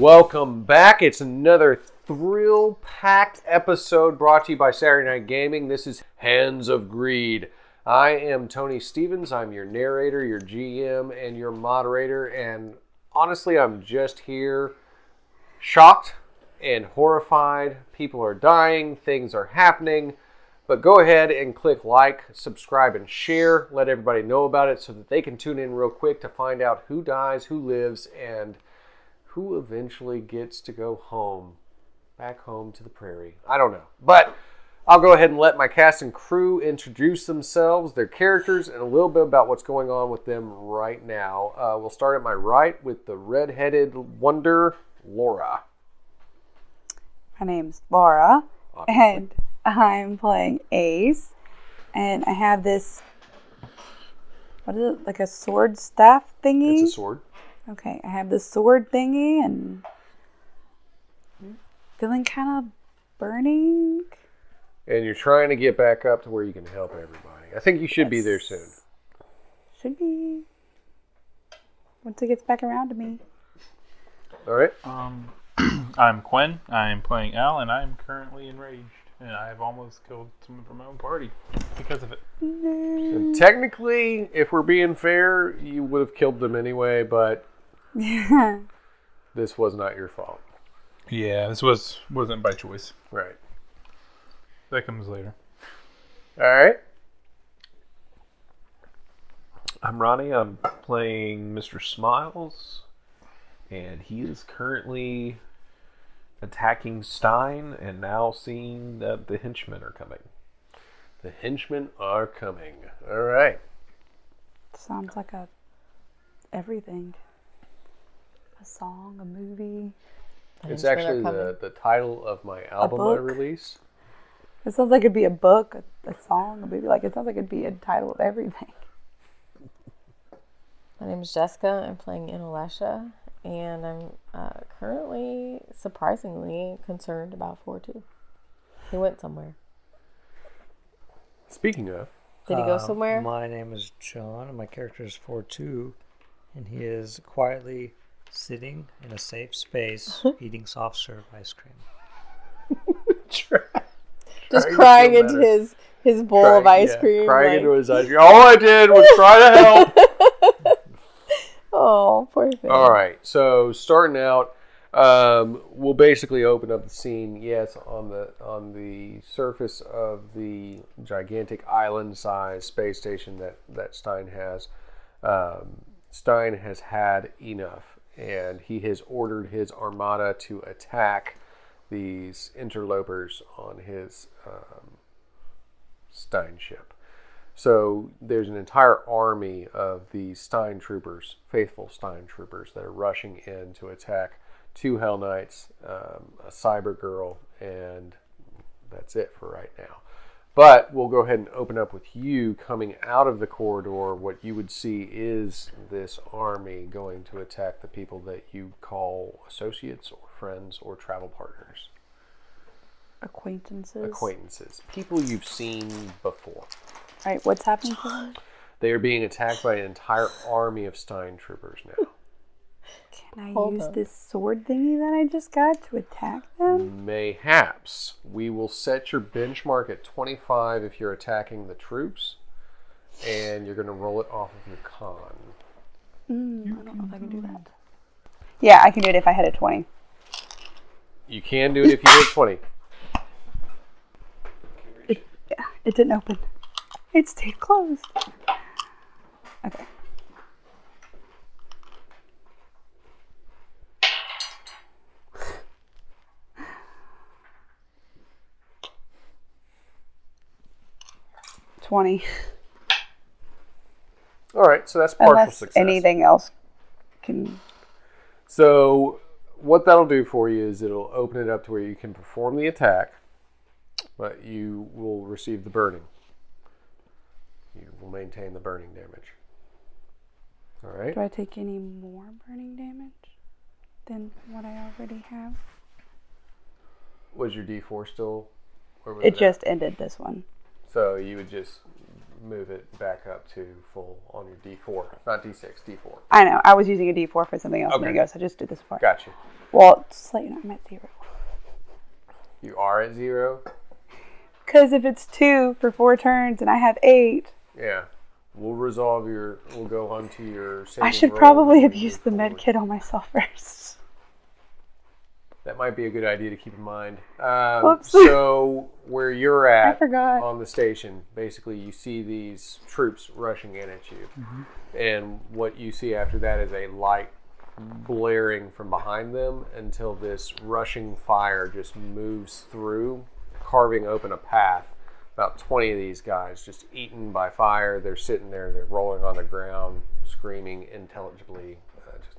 Welcome back. It's another thrill packed episode brought to you by Saturday Night Gaming. This is Hands of Greed. I am Tony Stevens. I'm your narrator, your GM, and your moderator. And honestly, I'm just here shocked and horrified. People are dying, things are happening. But go ahead and click like, subscribe, and share. Let everybody know about it so that they can tune in real quick to find out who dies, who lives, and who eventually gets to go home, back home to the prairie. I don't know. But I'll go ahead and let my cast and crew introduce themselves, their characters, and a little bit about what's going on with them right now. Uh, we'll start at my right with the red-headed wonder, Laura. My name's Laura, Obviously. and I'm playing Ace, and I have this. What is it? Like a sword staff thingy? It's a sword. Okay, I have the sword thingy, and feeling kind of burning. And you're trying to get back up to where you can help everybody. I think you should be there soon. Should be. Once it gets back around to me. All right. Um, I'm Quinn. I'm playing Al, and I'm currently enraged. And I've almost killed someone from my own party because of it. And technically, if we're being fair, you would have killed them anyway, but this was not your fault. Yeah, this was wasn't by choice. Right. That comes later. All right. I'm Ronnie. I'm playing Mr. Smiles, and he is currently attacking Stein and now seeing that the henchmen are coming. The henchmen are coming. All right. Sounds like a everything. A song, a movie. It's actually the, the title of my album I book? release. It sounds like it'd be a book, a, a song, a movie. Like it sounds like it'd be a title of everything. My name is Jessica. I'm playing Inalasha, and I'm uh, currently surprisingly concerned about 4 2. He went somewhere. Speaking of, Did he go Uh, somewhere? My name is John, and my character is 4-2, and he is quietly sitting in a safe space eating soft serve ice cream. Just trying to crying feel into better. his, his bowl of ice yeah, cream. crying like, into his ice cream. All I did was try to help. oh, poor thing. All right. So starting out, um, we'll basically open up the scene. Yes, on the on the surface of the gigantic island-sized space station that that Stein has. Um, Stein has had enough, and he has ordered his armada to attack these interlopers on his um, Stein ship. So there's an entire army of these Stein troopers, faithful Stein troopers, that are rushing in to attack two Hell Knights, um, a Cyber Girl, and that's it for right now. But we'll go ahead and open up with you coming out of the corridor. What you would see is this army going to attack the people that you call associates or friends or travel partners, Acquaintances. acquaintances, people you've seen before. All right, what's happening to them? They are being attacked by an entire army of Stein troopers now. Can I Hold use on. this sword thingy that I just got to attack them? Mayhaps. We will set your benchmark at 25 if you're attacking the troops, and you're going to roll it off of your con. Mm, I don't know if I can do that. Yeah, I can do it if I hit a 20. You can do it if you hit 20. It, yeah, it didn't open. It stayed closed. Okay. Twenty. All right, so that's partial Unless success. anything else can. So, what that'll do for you is it'll open it up to where you can perform the attack, but you will receive the burning. You will maintain the burning damage. All right. Do I take any more burning damage than what I already have? Was your D4 still? It at? just ended this one. So you would just move it back up to full on your D4, not D6, D4. I know. I was using a D4 for something else a minute Okay. ago, so I just did this for. Gotcha. Well, just let you know, I'm at zero. You are at zero. Because if it's two for four turns and I have eight, Yeah. We'll resolve your. We'll go on to your. I should probably have used the med kit on myself first. That might be a good idea to keep in mind. Um, so where you're at on the station, basically you see these troops rushing in at you, and what you see after that is a light blaring from behind them until this rushing fire just moves through, carving open a path. About 20 of these guys just eaten by fire. They're sitting there, they're rolling on the ground, screaming intelligibly.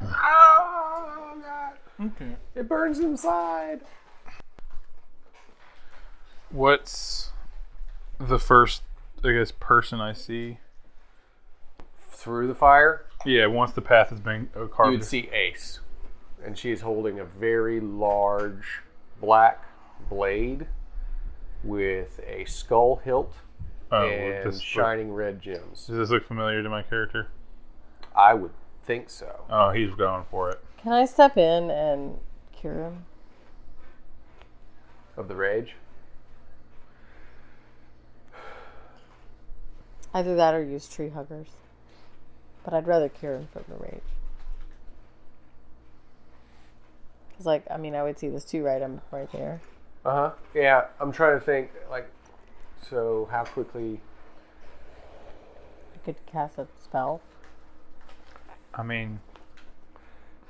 Uh, just, oh, God. Okay. It burns inside. What's the first, I guess, person I see? Through the fire, Yeah, once the path has been carved. you carved. would see Ace, and she's holding a very large black blade with a skull hilt Oh, and this look- shining red gems. Does this look familiar to my character? I would think so. Oh, he's going for it. Can I step in and cure him? Of the rage, Either that or use tree huggers. But I'd rather cure him from the rage. Cause like I mean I would see this too right I'm right there. uh huh. Yeah, I'm trying to think. Like, so how quickly? I could cast a spell. I mean,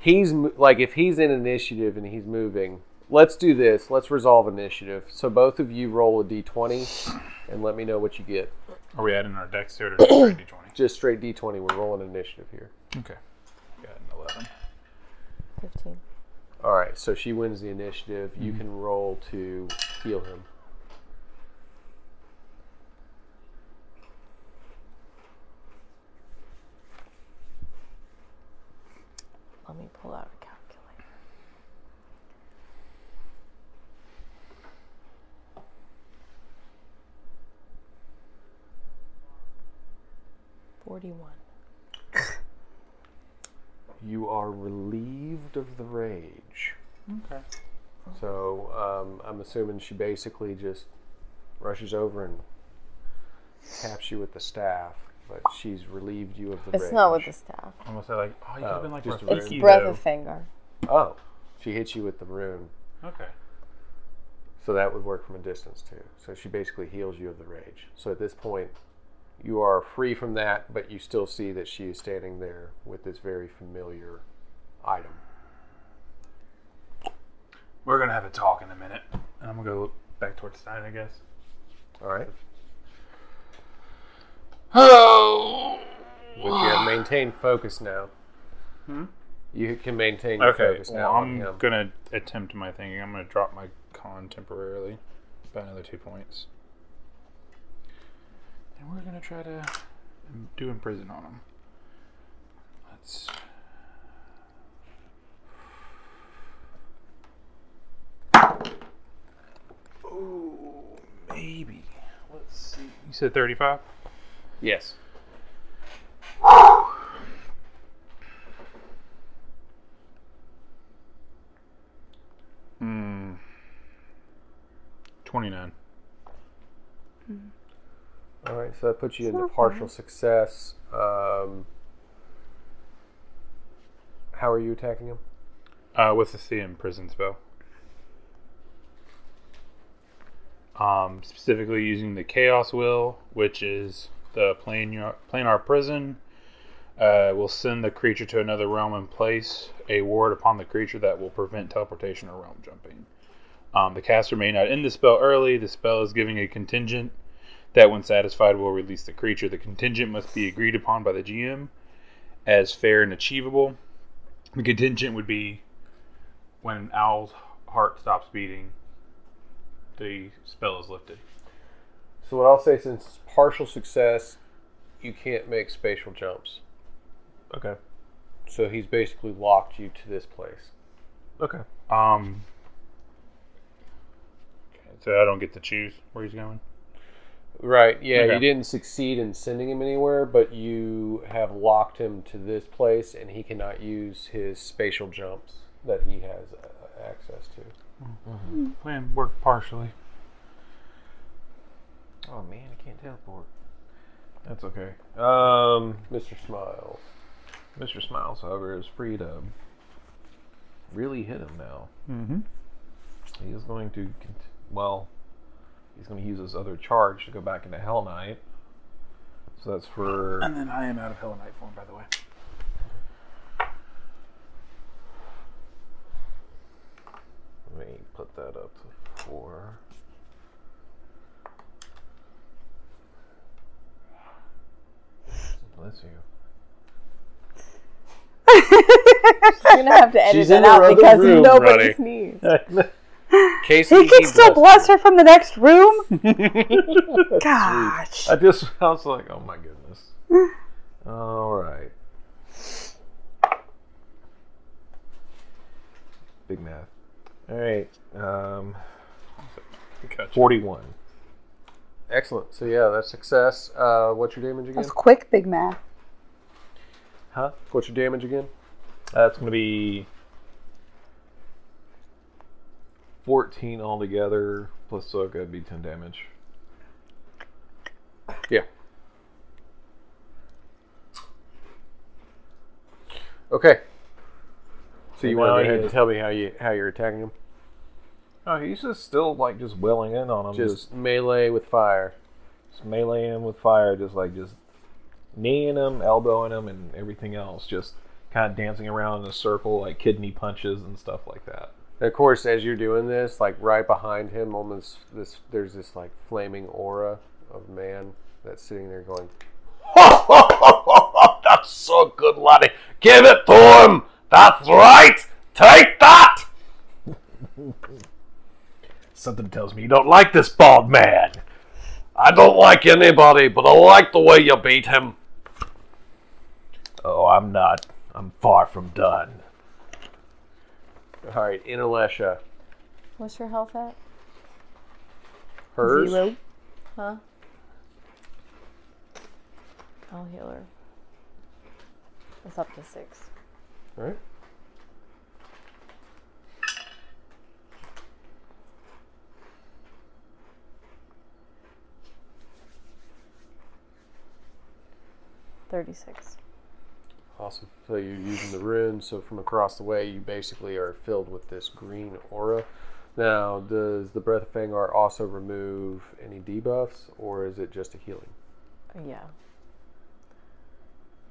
He's like, if he's in initiative and he's moving. Let's do this. Let's resolve initiative. So both of you roll a d20 and let me know what you get. are we adding our dex to it or just straight d20? Just straight d20. We're rolling initiative here. Okay. Got an 11. Fifteen. All right, so she wins the initiative. You mm-hmm. can roll to heal him. 41. you are relieved of the rage. Okay. So um, I'm assuming she basically just rushes over and taps you with the staff, but she's relieved you of the It's rage. not with the staff. I'm gonna say like, oh, you could have oh, been like just a It's breath of Fangar. Oh, she hits you with the rune, Okay. so that would work from a distance too. So she basically heals you of the rage. So at this point, you are free from that, but you still see that she is standing there with this very familiar item. We're gonna have a talk in a minute, and I'm gonna go look back towards Stein, I guess. All right, Oh. but you have maintained focus now. Hmm? You can maintain your Okay. focus Well, now I'm gonna attempt my thinking. I'm gonna drop my con temporarily by another two points, and we're gonna try to do imprison on him. Let's. Ooh, maybe. Let's see. You said 35? Yes. Hmm. 29. All right, so that puts you into not partial success. Um, how are you attacking him? Uh, with the CM prison spell. Um, specifically using the Chaos Will, which is the planar, planar prison. Uh, will send the creature to another realm and place a ward upon the creature that will prevent teleportation or realm jumping. Um, the caster may not end the spell early. The spell is giving a contingent that, when satisfied, will release the creature. The contingent must be agreed upon by the GM as fair and achievable. The contingent would be when Owl's heart stops beating, the spell is lifted. So what I'll say, since partial success, you can't make spatial jumps. Okay. So he's basically locked you to this place. Okay. Um. okay, So I don't get to choose where he's going. Right. Yeah, Okay. you didn't succeed in sending him anywhere, but you have locked him to this place, and he cannot use his spatial jumps that he has uh, access to. Plan worked partially. Oh man, I can't teleport. That's okay. Um, Mr. Smiles. Mr. Smiles, however, is free to really hit him now. Mm-hmm. He is going to, cont- well, he's going to use his other charge to go back into Hell Knight. So that's for And then I am out of Hell Knight form, by the way. Let me put that up to four. Bless you. You're gonna have to edit She's that out because room, nobody Ronnie. sneezed. Casey, He can still bless bless her from the next room. Gosh. I just I was like, oh my goodness. All right. Big math. All right. Um, Gotcha. forty-one. Excellent. So yeah, that's success. Uh, what's your damage again? That's quick, big math. Huh? What's your damage again? That's going to be fourteen altogether. Plus, so it could be ten damage. Yeah. Okay. So you want to go ahead and tell me how you how you're attacking him? Oh, he's just still like just welling in on him. Just, Just, melee with fire. just meleeing him with fire. Just like just kneeing him, elbowing him, and everything else. Just kind of dancing around in a circle, like kidney punches and stuff like that. And of course, as you're doing this, like right behind him, this, this there's this like flaming aura of man that's sitting there going, That's so good, laddie. Give it to him. That's right. Take that. Something tells me you don't like this bald man. I don't like anybody, but I like the way you beat him. Oh, I'm not. I'm far from done. "All right, Inalesha, What's your health at? hers." Zero. Huh? I'll heal her. It's up to six. All right. Thirty-six. Awesome. So you're using the runes. So from across the way, you basically are filled with this green aura. Now, does the Breath of Fangar also remove any debuffs, or is it just a healing? Yeah.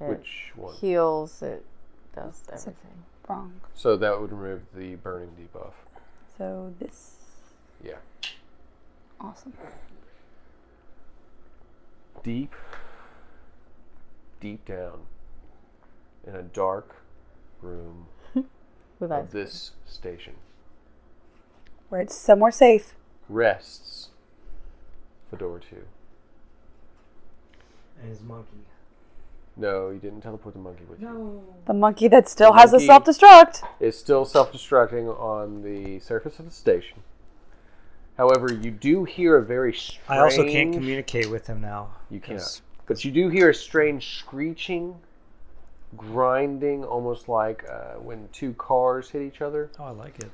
It Which one? heals. It does everything. Wrong. So that would remove the burning debuff. So this. Yeah. Awesome. Deep, deep down in a dark room With of this station Where it's somewhere safe. rests Fedora 2. And his monkey. No, you didn't teleport the monkey with you. No. The monkey that still has a monkey- self destruct. It's still self destructing on the surface of the station. However, you do hear a very strange. I also can't communicate with him now. You cannot. 'cause But you do hear a strange screeching, grinding, almost like uh, when two cars hit each other. Oh, I like it.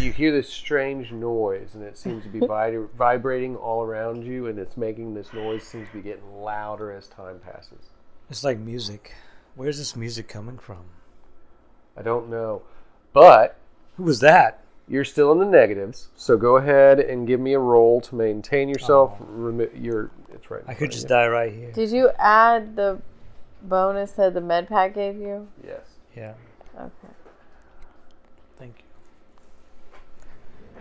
You hear this strange noise, and it seems to be vi- vibrating all around you, and it's making this noise seems to be getting louder as time passes. It's like music. Where's this music coming from? I don't know, but Who was that? you're still in the negatives, so go ahead and give me a roll to maintain yourself. Remi- your it's right. I could just you. die right here. Did you add the bonus that the med pack gave you? Yes. Yeah. Okay. Thank you.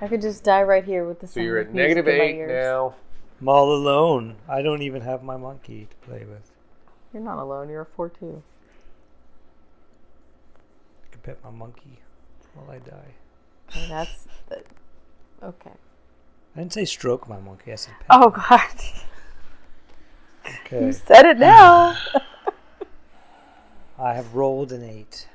I could just die right here with the So you're at music negative in my eight ears. now. I'm all alone. I don't even have my monkey to play with. You're not alone. You're a four two. I can pet my monkey while I die. And that's the, okay. I didn't say stroke my monkey. I said pet. Oh, God. okay. You said it now. I have rolled an eight.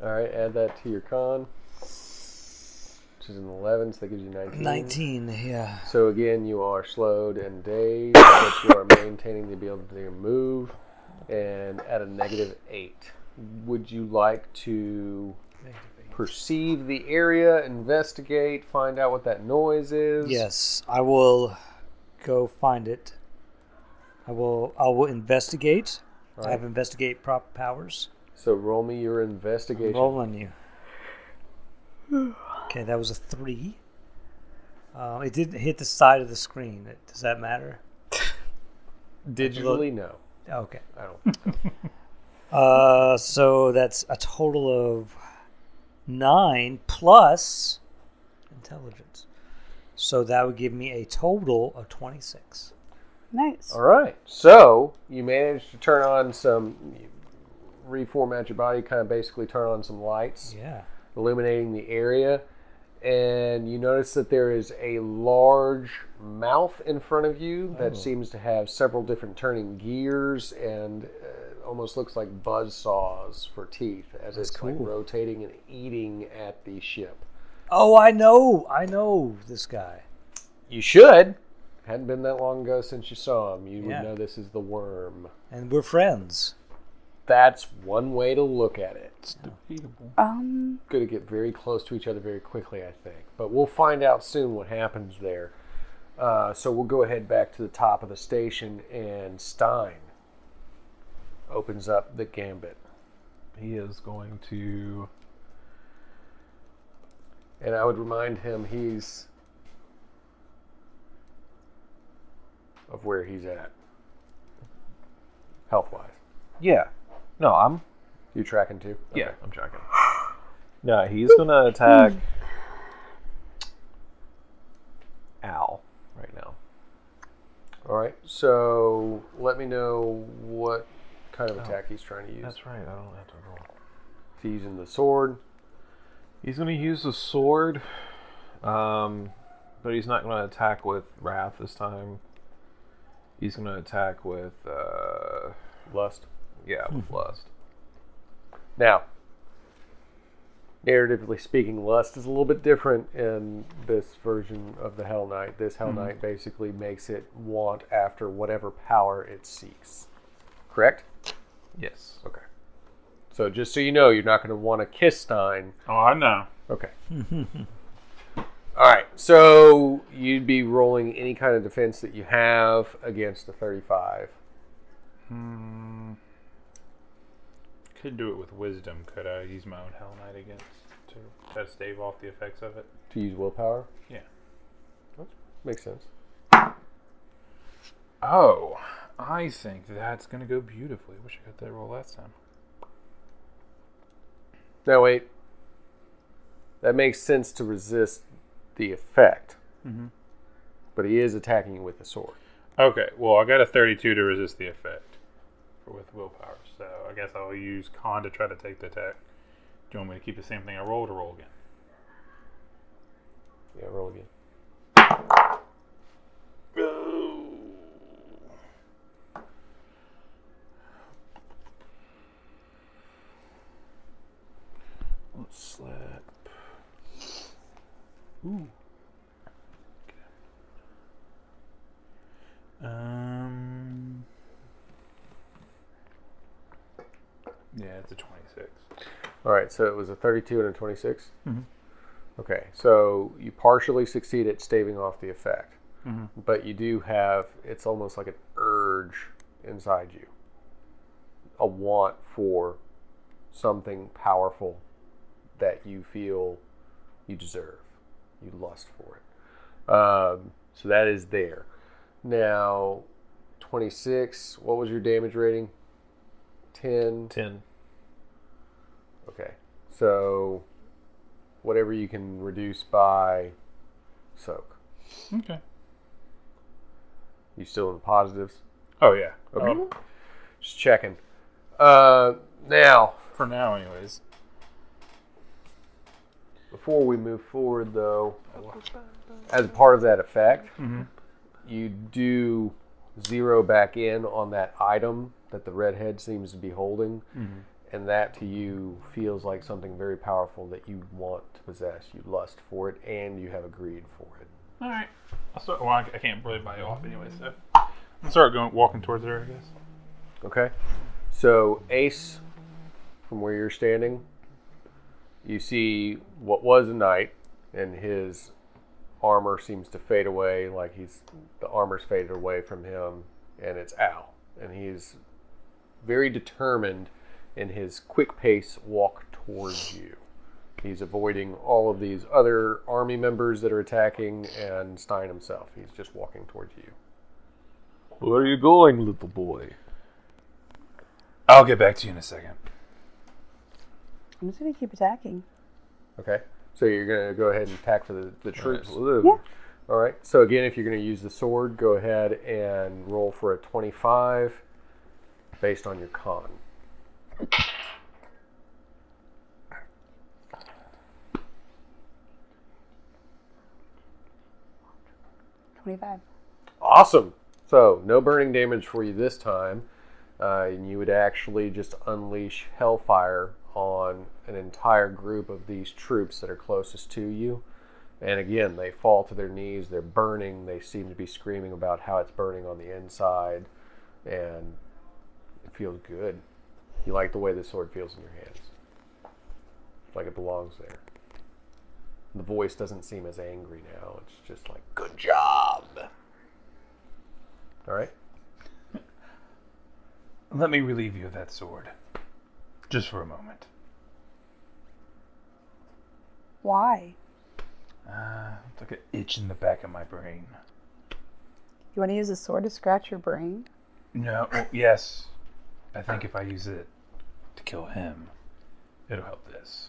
All right, add that to your con. which is an 11, so that gives you 19. 19, yeah. So again, you are slowed and dazed, but you are maintaining the ability to move, and at a negative 8. Would you like to perceive the area, investigate, find out what that noise is? Yes, I will go find it. I will. I will investigate. I have investigate prop powers. So roll me your investigation. Roll on you. Okay, that was a three. Uh, it didn't hit the side of the screen. Does that matter? Digitally, no. Okay. I don't. Uh, so that's a total of nine plus intelligence. So that would give me a total of twenty-six. Nice. All right. So you managed to turn on some, reformat your body, kind of basically turn on some lights. Yeah. illuminating the area. And you notice that there is a large mouth in front of you that seems to have several different turning gears and uh, almost looks like buzz saws for teeth as it's like rotating and eating at the ship. Oh, I know. I know this guy. You should. Hadn't been that long ago since you saw him. You Yeah. would know this is the worm. And we're friends. That's one way to look at it. It's debatable. Um, going to get very close to each other very quickly, I think. But we'll find out soon what happens there. Uh, so we'll go ahead back to the top of the station, and Stein opens up the gambit. He is going to. And I would remind him he's of where he's at, health wise. Yeah. No, I'm. You tracking too? Yeah, I'm tracking. No, he's gonna attack Al right now. All right. So let me know what kind of attack he's trying to use. That's right. I don't have to roll. Is he using the sword? He's gonna use the sword, um, but he's not gonna attack with wrath this time. He's gonna attack with, uh, Lust. yeah, with lust. Now, narratively speaking, lust is a little bit different in this version of the Hell Knight. This Hell Knight basically makes it want after whatever power it seeks. Correct? Yes. Okay. So just so you know, you're not going to want to kiss Stein. Oh, I know. Okay. All right. So you'd be rolling any kind of defense that you have against the 35. Hmm. Could do it with wisdom. Could I use my own Hell Knight against to try to stave off the effects of it? To use willpower? Yeah. Makes sense. Oh, I think that's gonna go beautifully. I Wish I got that roll last time. Now wait. That makes sense to resist the effect. Mhm. But he is attacking you with the sword. Okay, well I got a 32 to resist the effect for with willpower, so I guess I'll use con to try to take the attack. Do you want me to keep the same thing I rolled or roll again? Yeah, roll again. All right, so it was a 32 and a 26? Mm-hmm. Okay, so you partially succeed at staving off the effect, mm-hmm. but you do have, it's almost like an urge inside you, a want for something powerful that you feel you deserve, you lust for it. Um, so that is there. Now, 26, what was your damage rating? 10. 10. So whatever you can reduce by soak. Okay. You still in the positives? Oh yeah. Okay. Um, Just checking. Uh, now, for now, anyways. before we move forward, though, as part of that effect, Mhm. you do zero back in on that item that the redhead seems to be holding, and that to you feels like something very powerful that you want to possess. You lust for it, and you have agreed for it. All right. I'll start. Well, I I can't really buy you off anyway, so I'll start going walking towards her. I guess. Okay. So, Ace, from where you're standing, you see what was a knight, and his armor seems to fade away, like he's the armor's faded away from him, and it's Al, and he's very determined in his quick pace walk towards you. He's avoiding all of these other army members that are attacking, and Stein himself. He's just walking towards you. Where are you going, little boy? I'll get back to you in a second. I'm just gonna keep attacking. Okay. So you're gonna go ahead and attack for the, the troops. Yeah. All right. So again, if you're gonna use the sword, go ahead and roll for a 25 based on your con. Twenty-five. Awesome. So no burning damage for you this time, uh, and you would actually just unleash hellfire on an entire group of these troops that are closest to you. And again, they fall to their knees. They're burning. They seem to be screaming about how it's burning on the inside, and it feels good. You like the way the sword feels in your hands. It's like it belongs there. The voice doesn't seem as angry now. It's just like, good job. All right. Let me relieve you of that sword, just for a moment. Why? Uh, it's like an itch in the back of my brain. You want to use a sword to scratch your brain? No. Well, yes. I think if I use it to kill him, it'll help this.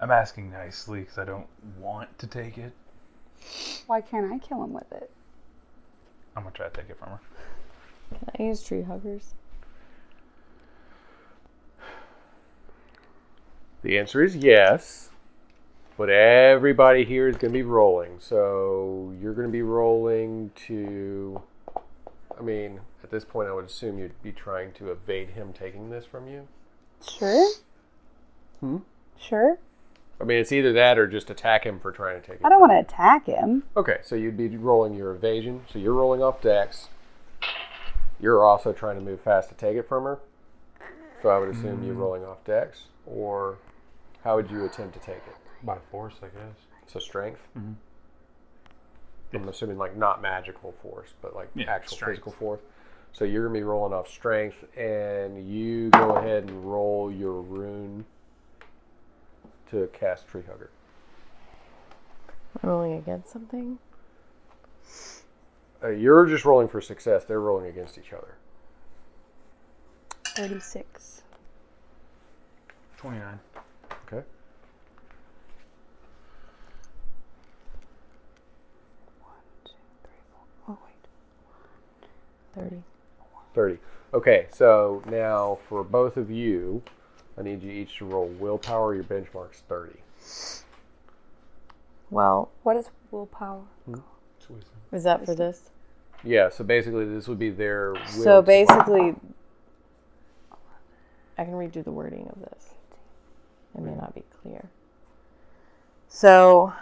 I'm asking nicely because I don't want to take it. Why can't I kill him with it? I'm gonna try to take it from her. Can I use tree huggers? The answer is yes. But everybody here is going to be rolling. So you're going to be rolling to. I mean, at this point, I would assume you'd be trying to evade him taking this from you. Sure. Hmm? Sure. I mean, it's either that or just attack him for trying to take it. I don't want to attack him. Okay, so you'd be rolling your evasion. So you're rolling off dex. You're also trying to move fast to take it from her. So I would assume you're rolling off dex. Or how would you attempt to take it? By force, I guess. So strength? Mhm. I'm assuming like not magical force, but like Yeah, actual strength. physical force. So you're going to be rolling off strength, and you go ahead and roll your rune to cast Tree Hugger. Rolling against something? Uh, you're just rolling for success. They're rolling against each other. Thirty-six. 29. Okay. Oh wait. 30. 30. Okay, so now for both of you, I need you each to roll willpower. Your benchmark's 30. Well, What is willpower? is that for this? Yeah, so basically this would be their will. So basically, I can redo the wording of this. It may not be clear. So,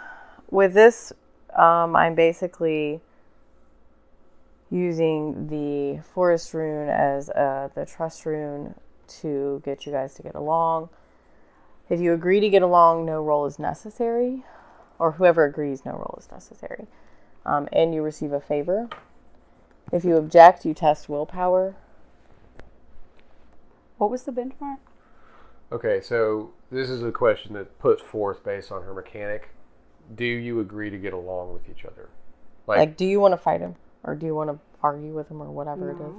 with this, um, I'm basically using the forest rune as uh, the trust rune to get you guys to get along. If you agree to get along, no roll is necessary, or whoever agrees, no roll is necessary. Um, and you receive a favor. If you object, you test willpower. What was the benchmark? Okay, so this is a question that puts forth based on her mechanic. Do you agree to get along with each other? Like, Like, do you want to fight him, or do you want to argue with him, or whatever it is?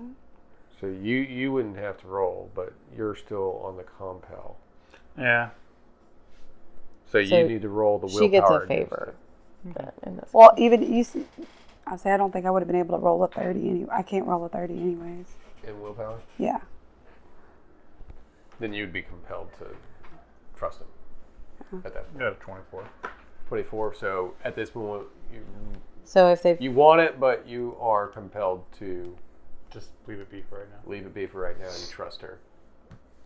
So you you wouldn't have to roll, but you're still on the compel. Yeah. So, So you need to roll the willpower. she gets a favor. it. Then in this, Well, even you. See, I say I don't think I would have been able to roll a thirty anyway. I can't roll a thirty anyways. In willpower, Yeah. then you'd be compelled to trust him. At that point. Got a 24. 24. So at this moment, you so if they you want it, but you are compelled to Just leave it be for right now. Leave it be for right now. You trust her.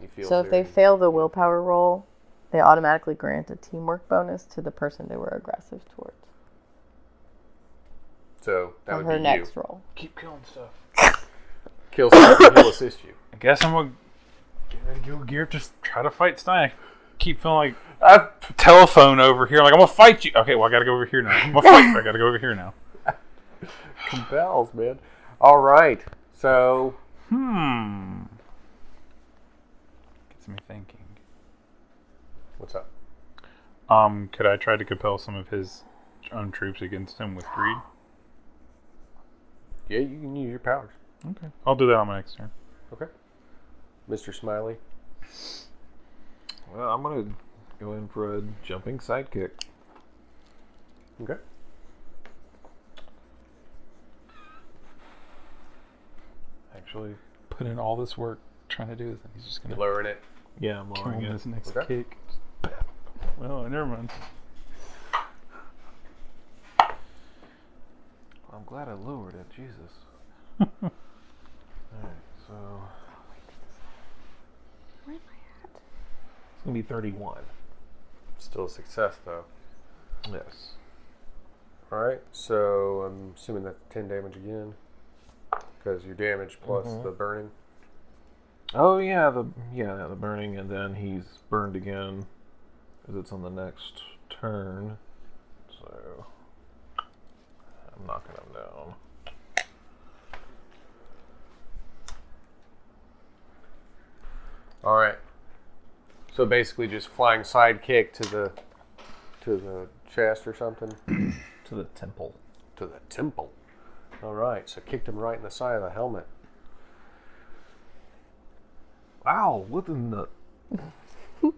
You feel So if they fail the willpower roll, they automatically grant a teamwork bonus to the person they were aggressive towards so that on would her be next you. roll. Keep killing stuff. Kill stuff. he'll assist you. I guess I'm gonna get ready to go gear up, just try to fight Stein. I keep feeling like I telephone over here. I'm like I'm gonna fight you. Okay, well I gotta go over here now. I'm gonna fight. I gotta go over here now. Compels, man. All right. So Hmm. Gets me thinking. what's up? Um, could I try to compel some of his own troops against him with greed? Yeah, you can use your powers. Okay, I'll do that on my next turn. Okay. Mr. Smiley. Well, I'm gonna go in for a jumping sidekick. Okay. Actually, put in all this work trying to do this, and he's just gonna lowering it. Yeah, I'm lowering it. his next Okay. kick. Well, never mind. I'm glad I lowered it. Jesus. Alright, so. It's gonna be 31. Still a success, though. Yes. All right. So I'm assuming that's 10 damage again. Because your damage plus Mhm. the burning. Oh yeah, the yeah the burning, and then he's burned again, because it's on the next turn. So I'm knocking him down. All right. So basically, just flying sidekick to the to the chest or something To the temple. to the temple. All right. So kicked him right in the side of the helmet. Wow, what in the?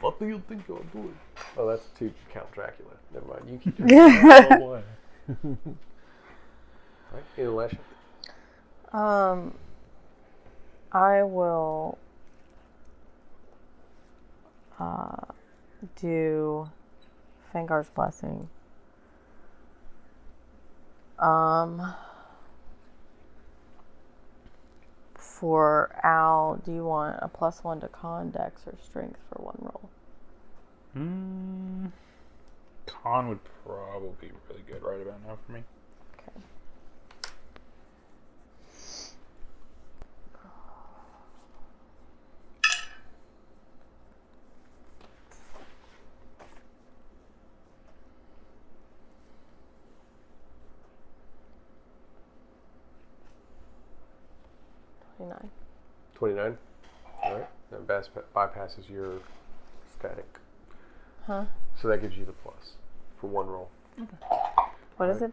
What do you think you're doing? Oh, that's to Count Dracula. Never mind. You keep doing oh boy. right. Inhalation. Um, I will uh, do Fangar's blessing. Um, for Al, do you want a plus one to con, dex, or strength for one roll? Hmm. Con would probably be really good right about now for me. 29. 29? All right. That bypasses your static. Huh? So that gives you the plus for one roll. Okay. What right. is it?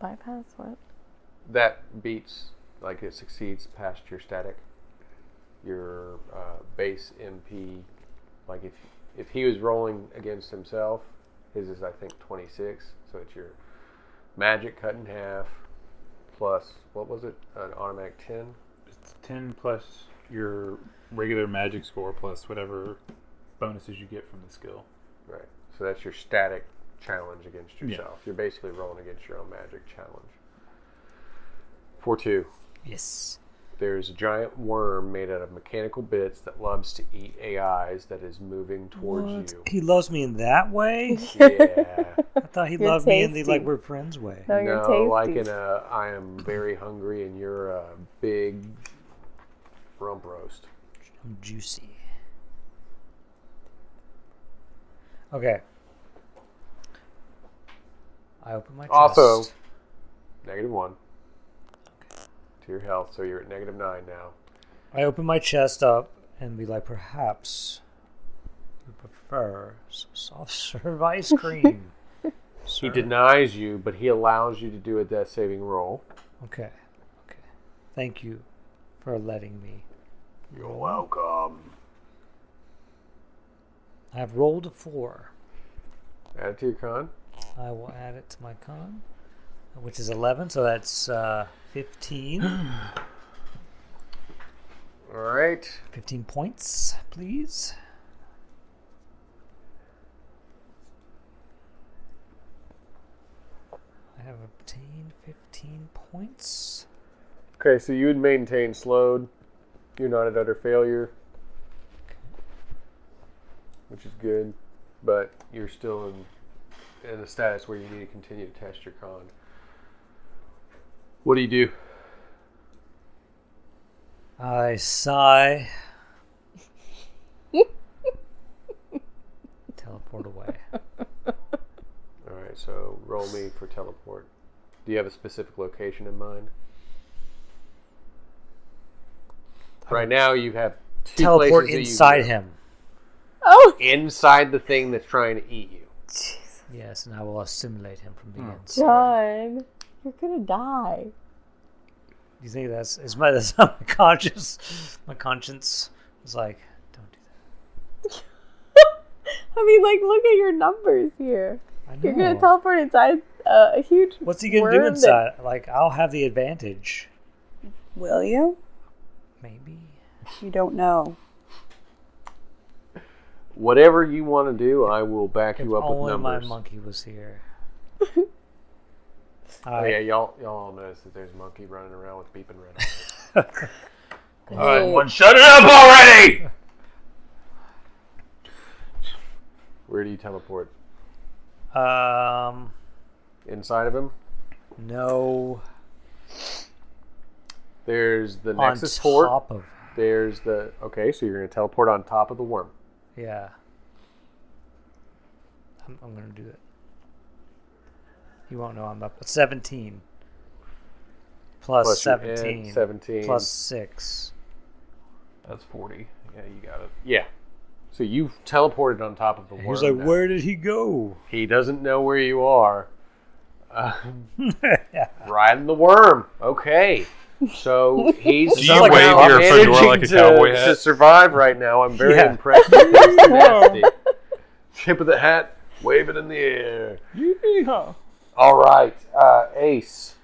Bypass what? That beats, like it succeeds past your static, your uh, base MP. Like if if he was rolling against himself, his is I think 26. So it's your magic cut in half plus what was it? An automatic 10. It's ten plus your regular magic score plus whatever bonuses you get from the skill. Right. So that's your static challenge against Yeah. yourself. You're basically rolling against your own magic challenge. 4 2. Yes. there's a giant worm made out of mechanical bits that loves to eat AIs that is moving towards you. He loves me in that way. Yeah. I thought he You're loved me in the like we're friends way. No, you're no, tasty. like in a I am very hungry and you're a big rump roast. I'm juicy. Okay. I open my chest. Also, negative one to your health, so you're at negative nine now. I open my chest up and be like, perhaps you prefer some soft serve ice cream. He denies you, but he allows you to do a death saving roll. Okay. Okay. Thank you for letting me. You're welcome. I've rolled a four. Add it to your con. I will add it to my con, which is 11, so that's uh, 15. All right. 15 points, please. I have obtained 15 points. Okay, so you would maintain slowed. You're not at utter failure, which is good, but you're still in in a status where you need to continue to test your con. What do you do? I sigh. Teleport away. All right, so roll me for teleport. Do you have a specific location in mind? Right now, you have two Teleport places that you inside can him. Oh, inside the thing that's trying to eat you. Yes, and I will assimilate him from the Hmm. inside. John, you're gonna die. You think that's is my that's not my conscience? My conscience is like, don't do that. I mean, like, look at your numbers here. that. I You're gonna teleport inside uh, a huge. What's he gonna do worm that- inside? Like, I'll have the advantage. Will you? Maybe. You don't know. Whatever you want to do, I will back If you up with numbers. only my monkey was here. Oh, yeah, y'all y'all all notice that there's a monkey running around with beeping red eyes. All right, Hey. one, shut it up already! Where do you teleport? Um, Inside of him? no. There's the On Nexus port. of. There's the okay, so you're gonna teleport on top of the worm. Yeah. I'm, I'm gonna do it. You won't know I'm up. 17. Plus, Plus you add 17. 17. Plus 6. That's 40. Yeah, you got it. Yeah. So you've teleported on top of the worm. He's like, now. where did he go? He doesn't know where you are. Uh, riding the worm. Okay. So he's Do you somehow wave your fedora managing like a to, cowboy to hat? survive right now. I'm very Yeah. impressed with his tenacity. Tip of the hat, wave it in the air. All right, uh, Ace.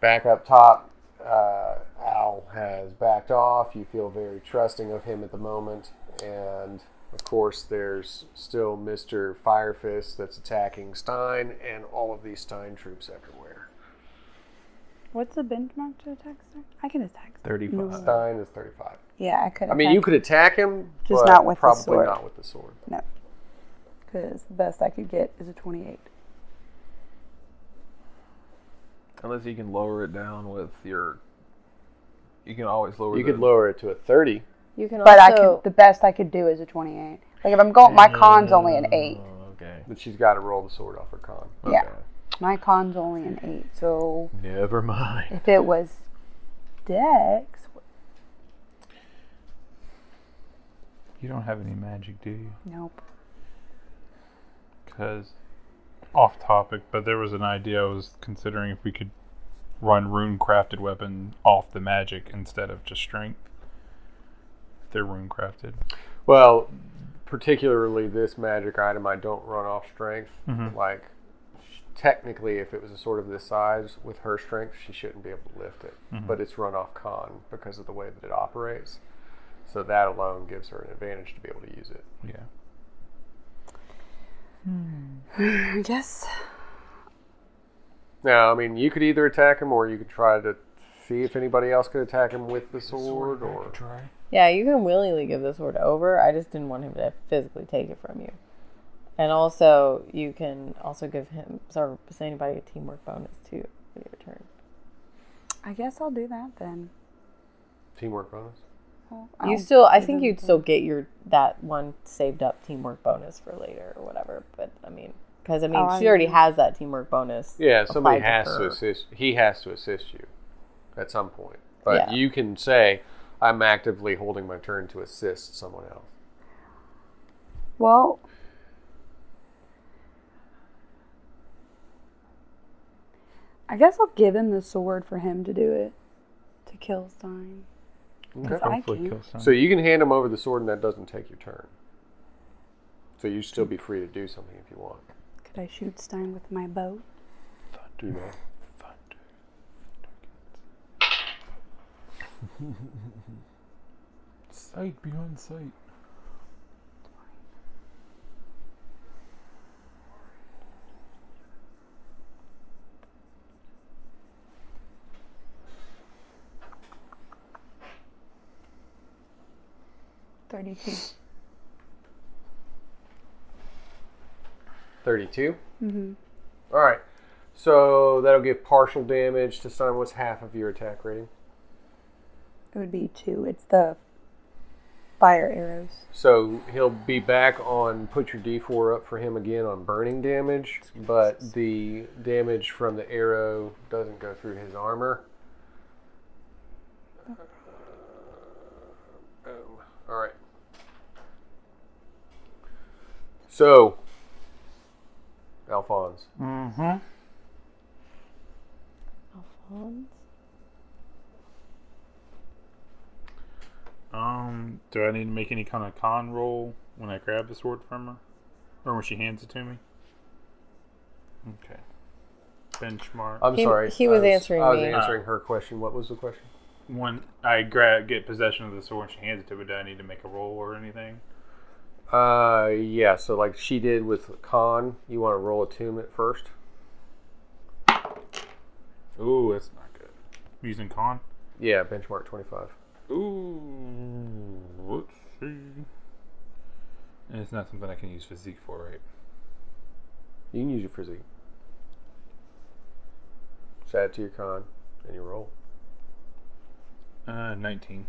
Back up top, uh, Al has backed off. You feel very trusting of him at the moment, and of course, there's still Mister Firefist that's attacking Stein, and all of these Stein troops everywhere. What's the benchmark to attack Stein? I can attack Stein. 35. Stein is 35. Yeah, I could. I mean, you could attack him, Just but not with the probably sword. not with the sword. No. Because the best I could get is a 28. Unless you can lower it down with your. You can always lower You the, could lower it to a 30. You can But I also. could. The best I could do is a 28. Like if I'm going, my mm. con's only an 8. Oh, okay. But she's got to roll the sword off her con. Yeah. Okay. My con's only an 8. So Never mind. if it was Dex, You don't have any magic, do you? nope. Because off topic, but there was an idea I was considering if we could run rune crafted weapon off the magic instead of just strength. If they're rune crafted. Well, particularly this magic item, I don't run off strength. Mhm. Like, sh- technically, if it was a sword of this size with her strength, she shouldn't be able to lift it. Mm-hmm. But it's run off con because of the way that it operates. So that alone gives her an advantage to be able to use it. Yeah. Hmm. I guess. Now, I mean, you could either attack him or you could try to see if anybody else could attack him with the sword. Or try. Yeah, you can willingly give the sword over. I just didn't want him to physically take it from you. And also, you can also give him, or say anybody, a teamwork bonus too for your turn. I guess I'll do that then. teamwork bonus. Well, You still, I think you'd still get your that one saved up teamwork bonus for later or whatever. But I mean, because I mean, Oh, I she already know. has that teamwork bonus. Yeah, somebody has to her. assist. He has to assist you at some point. But Yeah. you can say, "I'm actively holding my turn to assist someone else." Well, I guess I'll give him the sword for him to do it. To kill Stein. Because I Hopefully can't. kill some. So you can hand him over the sword, and that doesn't take your turn. So you still be free to do something if you want. Could I shoot Stein with my bow? Do that. Sight beyond sight. 32. 32. Mm-hmm. All right. So that'll give partial damage to stun. What's half of your attack rating? It would be two. It's the fire arrows. So he'll be back on put your d4 up for him again on burning damage, but the damage from the arrow doesn't go through his armor. Uh, boom. All right. So, Alphonse. Mm-hmm. Alphonse? Um, do I need to make any kind of con roll when I grab the sword from her? Or when she hands it to me? Okay. Benchmark. I'm He- sorry. he was I answering I was me. answering her question. What was the question? when I grab get possession of the sword and she hands it to me, do I need to make a roll or anything? Uh, yeah. So like she did with con, you want to roll a tomb at first. Ooh, that's not good. Using con? Yeah, benchmark 25. Ooh, let's see. And it's not something I can use physique for, right? You can use your physique. Just add to your con and you roll. Uh, 19.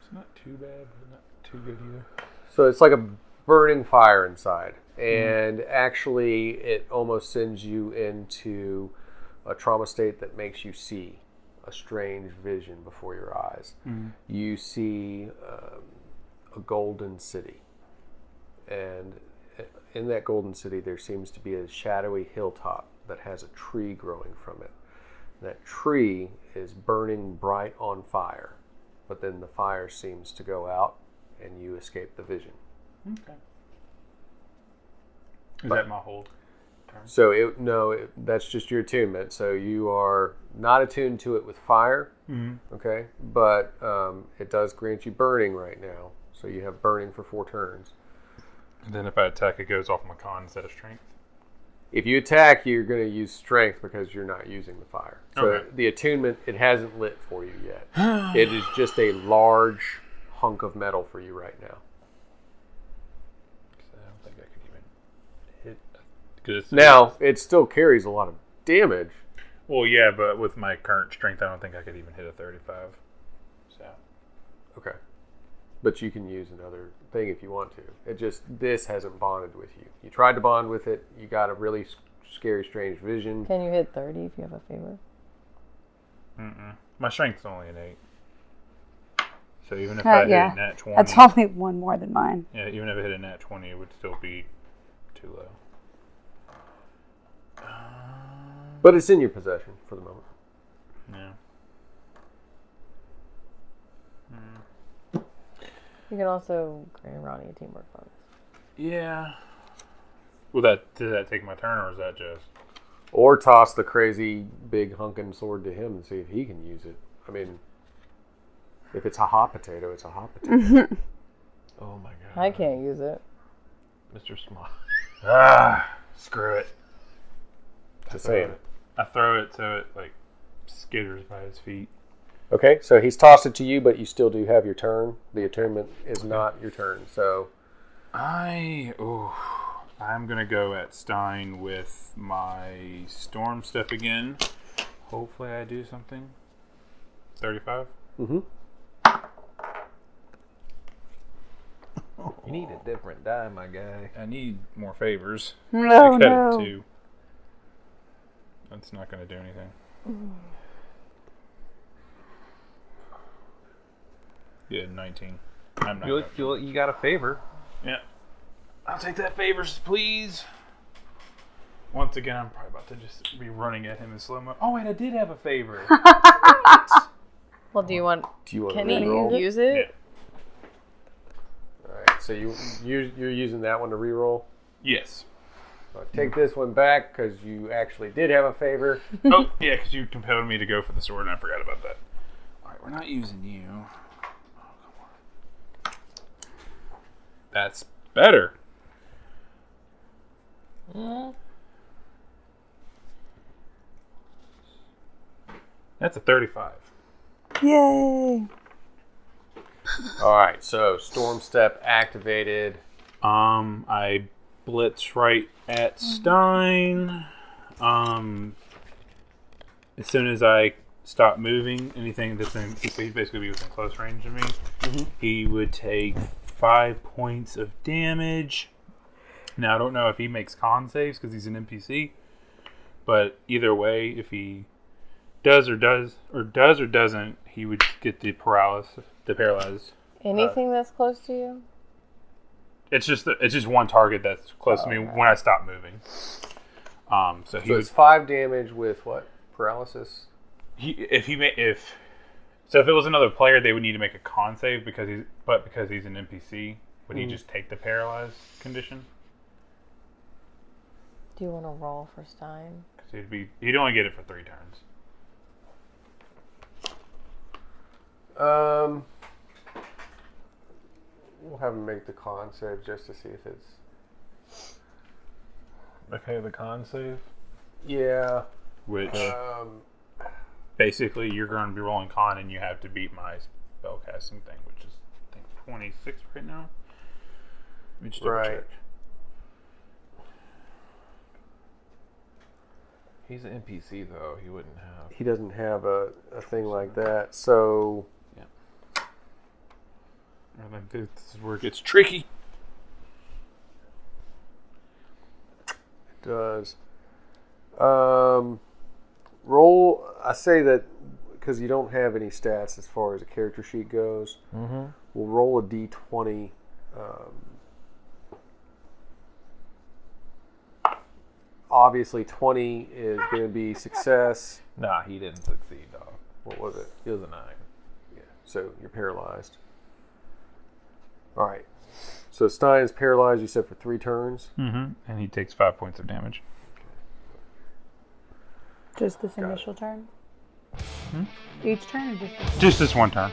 It's not too bad, but not too good either. So it's like a burning fire inside, mm-hmm. and actually, it almost sends you into a trauma state that makes you see a strange vision before your eyes. Mm-hmm. You see um, a golden city, and uh, in that golden city, there seems to be a shadowy hilltop that has a tree growing from it. That tree is burning bright on fire, but then the fire seems to go out and you escape the vision. Okay. Is that my hold? So it no, it, that's just your attunement. So you are not attuned to it with fire, Mm-hmm. okay? But um, it does grant you burning right now. So you have burning for four turns. And then if I attack, it goes off my con instead of strength. If you attack, you're going to use strength because you're not using the fire. So Okay. the attunement it hasn't lit for you yet. it is just a large hunk of metal for you right now. 'Cause I don't think I can even hit. Cause it's, Now it still carries a lot of damage. Well, yeah, but with my current strength, I don't think I could even hit a 35. So. Okay. But you can use another thing if you want to. It just this hasn't bonded with you. You tried to bond with it. You got a really s- scary, strange vision. Can you hit 30 if you have a favor? Mm-mm. My strength's only an 8. So even if Uh, I hit a nat 20. That's only one more than mine. Yeah, even if I hit a nat 20, it would still be too low. But it's in your possession for the moment. Yeah. You can also grant Ronnie a teamwork bonus. Yeah. Will that does that take my turn or is that just Or toss the crazy big hunking sword to him and see if he can use it. I mean, if it's a hot potato, it's a hot potato. Oh my god. I can't use it. Mr. Small. ah screw it? Just I throw saying. it. I throw it so it like skitters by his feet. Okay, so he's tossed it to you, but you still do have your turn. The attunement is not your turn. So I ooh, I'm gonna go at Stein with my storm step again. Hopefully, I do something. Thirty-five. mhm. Need a different die, my guy. I need more favors. No, I cut no. it two. That's not gonna do anything. Yeah, nineteen. I'm not. You, gonna- you, you got a favor. Yeah. I'll take that favors, please. Once again, I'm probably about to just be running at him in slow mo. Oh wait, I did have a favor. Well, do you want. do you want Can to he reroll? use it? Yeah. All right, so you you you're using that one to reroll. yes. So take this one back because you actually did have a favor. oh yeah, because you compelled me to go for the sword, and I forgot about that. All right, we're not using you. Oh. That's better. Mm. That's a thirty-five. Yay. All right, so storm step activated. Um, I blitz right at Stein. Um, as soon as I stop moving, anything that's in, so he'd basically be within close range of me. He would take five points of damage. Now I don't know if he makes con saves because he's an NPC, but either way, if he does or does or does or doesn't, he would get the paralysis, the paralyzed. Anything that's close to you? It's just it's just one target that's close to me when I stop moving. Um, so he So would it's five damage with what? Paralysis? he if he ma- if so if it was another player, they would need to make a con save because he's but because he's an NPC, would he just take the paralyzed condition? Do you want to roll for Stein? Because he'd be he'd only get it for three turns. Um, we'll have him make the con save just to see if it's. Okay, the con save. Yeah. Which Um, basically you're going to be rolling con, and you have to beat my spellcasting thing, which is I think 26 right now. Let me just Right. check. He's an NPC though. He wouldn't have. he doesn't have a, a thing like that, so I think this is where it gets tricky. it does. Um, roll. I say that because you don't have any stats as far as a character sheet goes. Mm-hmm. We'll roll a d20. Um, obviously, 20 is going to be success. Nah, he didn't succeed, dog. What was it? He was a nine. Yeah. So you're paralyzed. All right. So Stein is paralyzed. You said for three turns. Mm-hmm. And he takes five points of damage. Just this initial turn? Hmm? Each turn or just this? Just this one turn.